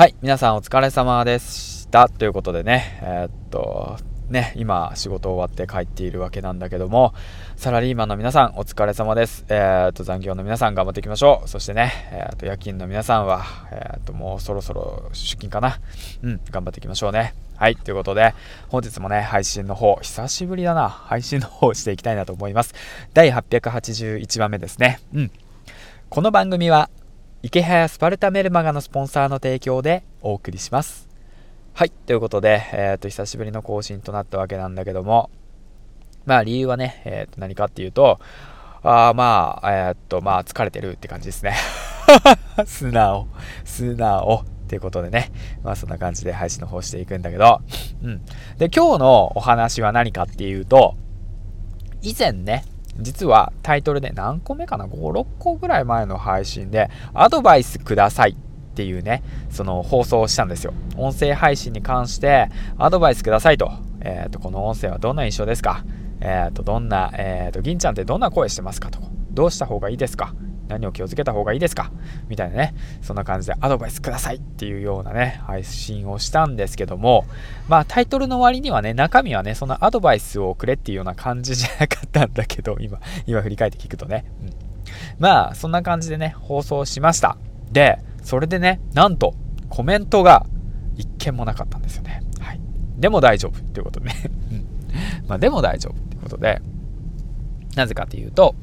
はい、皆さんお疲れ様でした。ということでね、えー、っと、ね、今仕事終わって帰っているわけなんだけども、サラリーマンの皆さんお疲れ様です。えー、っと、残業の皆さん頑張っていきましょう。そしてね、えー、っと、夜勤の皆さんは、えっと、もうそろそろ出勤かな。うん、頑張っていきましょうね。はい、ということで、本日もね、配信の方、久しぶりだな、配信の方していきたいなと思います。第881番目ですね。うん。この番組は池早スパルタメルマガのスポンサーの提供でお送りします。はい、ということで、えっ、ー、と、久しぶりの更新となったわけなんだけども、まあ理由はね、えっ、ー、と、何かっていうと、あまあ、えっ、ー、と、まあ疲れてるって感じですね。素直、素直。っていうことでね、まあそんな感じで配信の方していくんだけど、うん。で、今日のお話は何かっていうと、以前ね、実はタイトルで何個目かな ?5、6個ぐらい前の配信でアドバイスくださいっていうね、その放送をしたんですよ。音声配信に関してアドバイスくださいと。えっ、ー、と、この音声はどんな印象ですか？えっ、ー、と、どんな、えっ、ー、と、銀ちゃんってどんな声してますかと。どうした方がいいですか？何を気をつけた方がいいですか？みたいなね、そんな感じでアドバイスくださいっていうようなね、配信をしたんですけども、まあタイトルの割にはね、中身はね、そのアドバイスをくれっていうような感じじゃなかったんだけど、今、今振り返って聞くとね。うん、まあ、そんな感じでね、放送しました。で、それでね、なんと、コメントが一件もなかったんですよね。はい。でも大丈夫っていうことでね。まあ、でも大丈夫っていうことで、なぜかというと、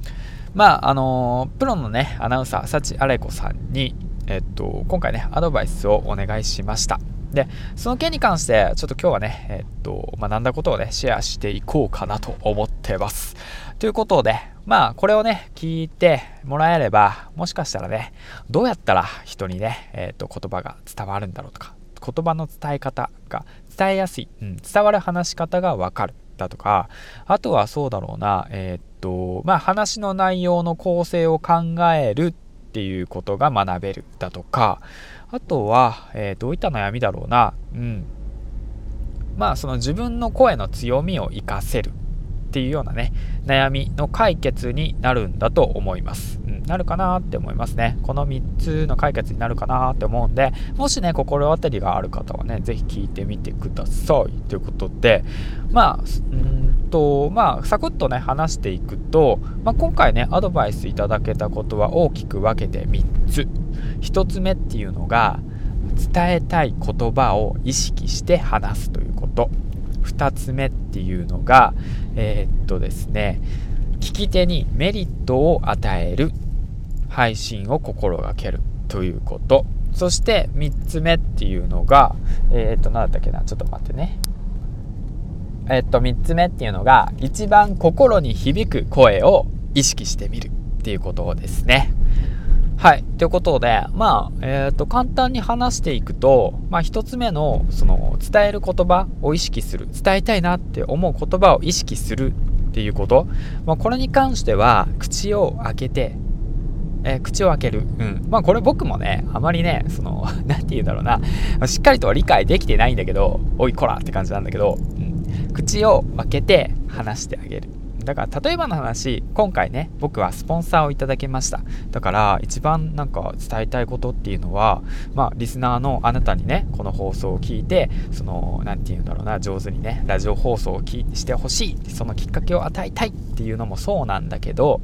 まあ、あのプロのね、アナウンサー、幸あれ子さんに、えっと、今回ね、アドバイスをお願いしました。で、その件に関して、ちょっと今日はね、えっと、学んだことをね、シェアしていこうかなと思ってます。ということで、まあ、これをね、聞いてもらえれば、もしかしたらね、どうやったら人にね、えっと、言葉が伝わるんだろうとか、言葉の伝え方が伝えやすい、うん、伝わる話し方がわかる。だとか、あとはそうだろうな、えー、と、まあ、話の内容の構成を考えるっていうことが学べるだとか、あとは、えー、どういった悩みだろうな、うん。まあ、その自分の声の強みを活かせるっていうようなね、悩みの解決になるんだと思います。うん、なるかなって思いますね。この3つの解決になるかなって思うんで、もしね、心当たりがある方はね、是非聞いてみてください。ということで、まあ、うんと、まあ、サクッとね、話していくと、まあ、今回ね、アドバイスいただけたことは大きく分けて3つ。1つ目っていうのが、伝えたい言葉を意識して話すということ。2つ目っていうのが、えー、っとですね、聞き手にメリットを与える配信を心がけるということ。そして3つ目っていうのが、えー、っと、何だったっけな、ちょっと待ってね。え、っと、3つ目っていうのが、一番心に響く声を意識してみるっていうことですね。はい。ということで、まあ、えっ、ー、と、簡単に話していくと、まあ、一つ目の、その、伝える言葉を意識する。伝えたいなって思う言葉を意識するっていうこと。まあ、これに関しては、口を開けて、えー、口を開ける。うん。まあ、これ僕もね、あまりね、その、なんて言うんだろうな、しっかりとは理解できてないんだけど、おいこらって感じなんだけど、うん、口を開けて話してあげる。だから例えばの話今回ね僕はスポンサーをいただきましただから一番なんか伝えたいことっていうのはまあリスナーのあなたにねこの放送を聞いてその何て言うんだろうな上手にねラジオ放送をしてほしいそのきっかけを与えたいっていうのもそうなんだけど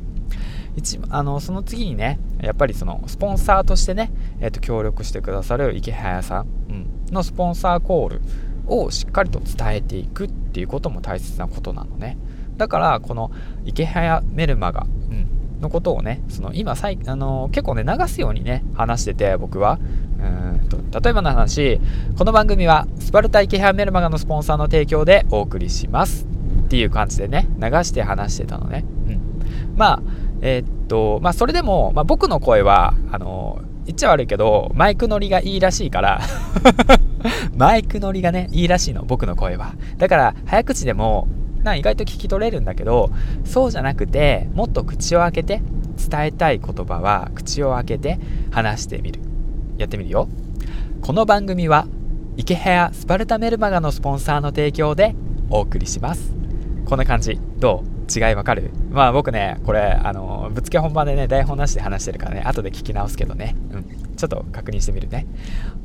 一あのその次にねやっぱりそのスポンサーとしてね、えー、と協力してくださる池早さん、うん、のスポンサーコールをしっかりと伝えていくっていうことも大切なことなのね。だからこの池早メルマガ、うん、のことをねその今さいあの結構ね流すようにね話してて僕は。うんと例えばの話この番組はスパルタ池早メルマガのスポンサーの提供でお送りします。っていう感じでね流して話してたのね、うん、まあえー、っとまあそれでも、まあ、僕の声はあの言っちゃ悪いけどマイク乗りがいいらしいから マイク乗りがねいいらしいの僕の声は。だから早口でもな意外と聞き取れるんだけどそうじゃなくてもっと口を開けて伝えたい言葉は口を開けて話してみる。やってみるよ。この番組は池早スパルタメルマガのスポンサーの提供でお送りします。こんな感じ。どう？違いわかる？まあ僕ねこれあのぶっつけ本番でね台本なしで話してるからね後で聞き直すけどね。うん。ちょっと確認してみるね。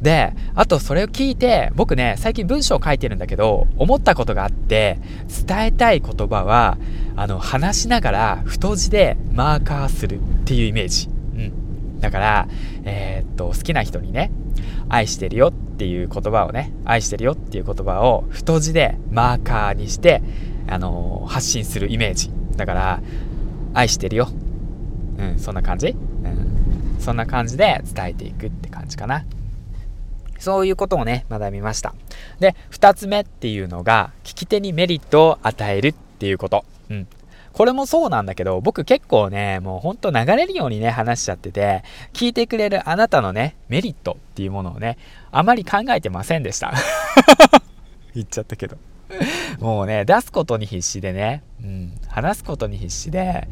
で、あとそれを聞いて、僕ね、最近文章を書いてるんだけど、思ったことがあって、伝えたい言葉は、あの、話しながら太字でマーカーするっていうイメージ。うん。だから、えー、っと、好きな人にね、愛してるよっていう言葉をね、愛してるよっていう言葉を太字でマーカーにして、あのー、発信するイメージ。だから、愛してるよ。うん、そんな感じ。そんな感じで伝えていくって感じかな。そういうことをね、学びました。で、二つ目っていうのが、聞き手にメリットを与えるっていうこと。うん。これもそうなんだけど、僕結構ね、もうほんと流れるようにね、話しちゃってて、聞いてくれるあなたのね、メリットっていうものをね、あまり考えてませんでした。言っちゃったけど。もうね、出すことに必死でね、うん、話すことに必死で、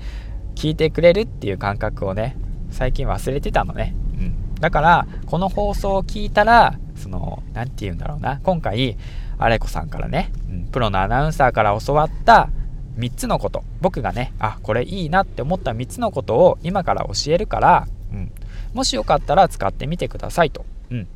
聞いてくれるっていう感覚をね、最近忘れてたのね。うん。だから、この放送を聞いたら、その、何て言うんだろうな、今回、アレコさんからね、うん、プロのアナウンサーから教わった3つのこと、僕がね、あ、これいいなって思った3つのことを今から教えるから、うん、もしよかったら使ってみてくださいと。うん。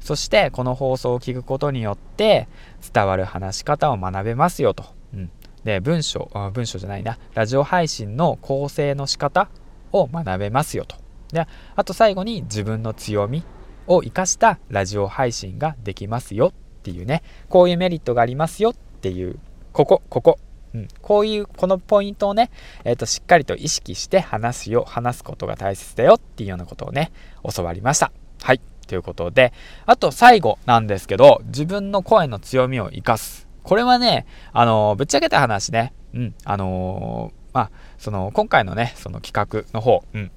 そしてこの放送を聞くことによって伝わる話し方を学べますよと。うん、で文章あ文章じゃないなラジオ配信の構成の仕方を学べますよと。であと最後に自分の強みを生かしたラジオ配信ができますよっていうね。こういうメリットがありますよっていうここここ、うん、こういうこのポイントをね、えーと、しっかりと意識して話すよ。話すことが大切だよっていうようなことをね教わりました。はい。ということであと最後なんですけど自分の声の強みを生かす。これはねあのぶっちゃけた話ね。うん。あのー、まあその今回のねその企画の方、うん、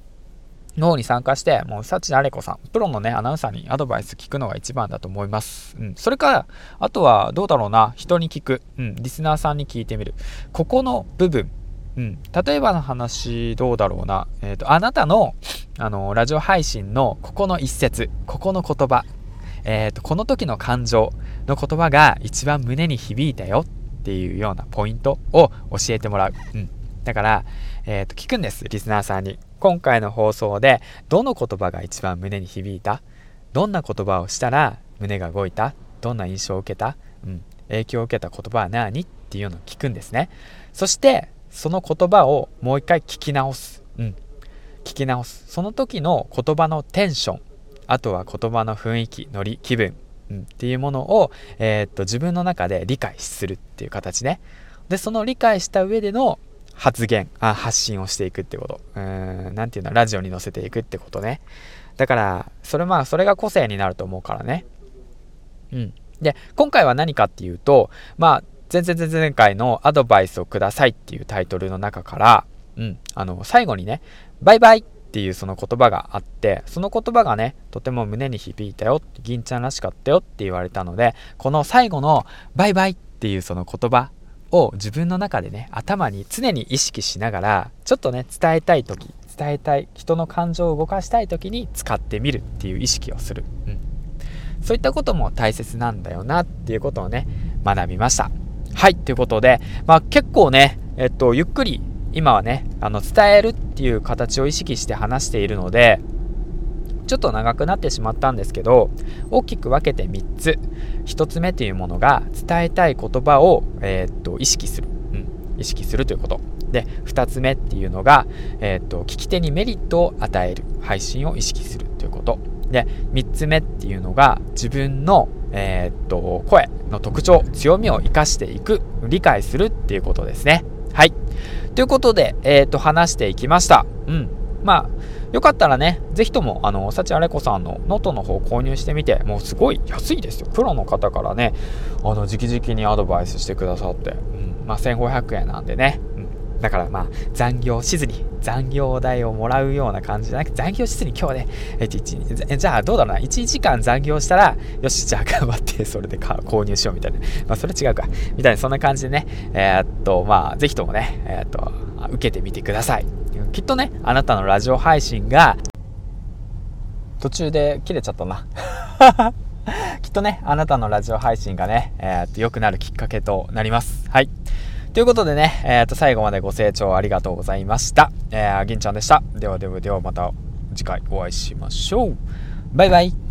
の方に参加して、もう、幸あれ子さん、プロのね、アナウンサーにアドバイス聞くのが一番だと思います。うん。それから、あとは、どうだろうな、人に聞く。うん。リスナーさんに聞いてみる。ここの部分。うん。例えばの話、どうだろうな。えっ、ー、と、あなたの、あの、ラジオ配信の、ここの一節、ここの言葉。えっ、ー、と、この時の感情の言葉が一番胸に響いたよっていうようなポイントを教えてもらう。うん。だから、え、ー、と、聞くんです。リスナーさんに。今回の放送でどの言葉が一番胸に響いた？どんな言葉をしたら胸が動いた？どんな印象を受けた、うん、影響を受けた言葉は何？っていうのを聞くんですね。そしてその言葉をもう一回聞き直す、うん、聞き直す。その時の言葉のテンションあとは言葉の雰囲気ノリ気分、うん、っていうものを、えー、っと自分の中で理解するっていう形ね。でその理解した上での発言あ発信をしていくってこと。うん何て言うのラジオに載せていくってことね。だからそれまあそれが個性になると思うからね。うん。で今回は何かっていうとまあ前々前回のアドバイスをくださいっていうタイトルの中からうんあの最後にねバイバイっていうその言葉があってその言葉がねとても胸に響いたよ銀ちゃんらしかったよって言われたのでこの最後のバイバイっていうその言葉を自分の中でね頭に常に意識しながらちょっとね伝えたい時伝えたい人の感情を動かしたい時に使ってみるっていう意識をする、うん、そういったことも大切なんだよなっていうことをね学びました。はいということで、まあ、結構ねえっとゆっくり今はねあの伝えるっていう形を意識して話しているのでちょっと長くなってしまったんですけど大きく分けて3つ。1つ目というものが伝えたい言葉を、えー、っと意識する、うん、意識するということ。で2つ目っていうのが、えー、っと聞き手にメリットを与える。配信を意識するということ。で3つ目っていうのが自分の、えー、っと声の特徴。強みを生かしていく。理解するっていうことですね。はい。ということで、えー、っと話していきました。うん。まあよかったらね、ぜひとも、あの、幸あれ子さんのノートの方購入してみて、もうすごい安いですよ。プロの方からね、あの、直々にアドバイスしてくださって、うん、まあ、1500円なんでね、うん、だからまあ、残業しずに、残業代をもらうような感じじゃなくて、残業しずに今日ね、えじゃあどうだろうな、1時間残業したら、よし、じゃあ頑張って、それで購入しようみたいな。まあ、それ違うか。みたいな、そんな感じでね、えー、っと、まあ、ぜひともね、えー、っと、受けてみてください。きっとねあなたのラジオ配信が途中で切れちゃったな。きっとねあなたのラジオ配信がね、えー、っと良くなるきっかけとなります。はい。ということでね、えー、っと最後までご清聴ありがとうございました、えー、銀ちゃんでした。ではではではまた次回お会いしましょう。バイバイ。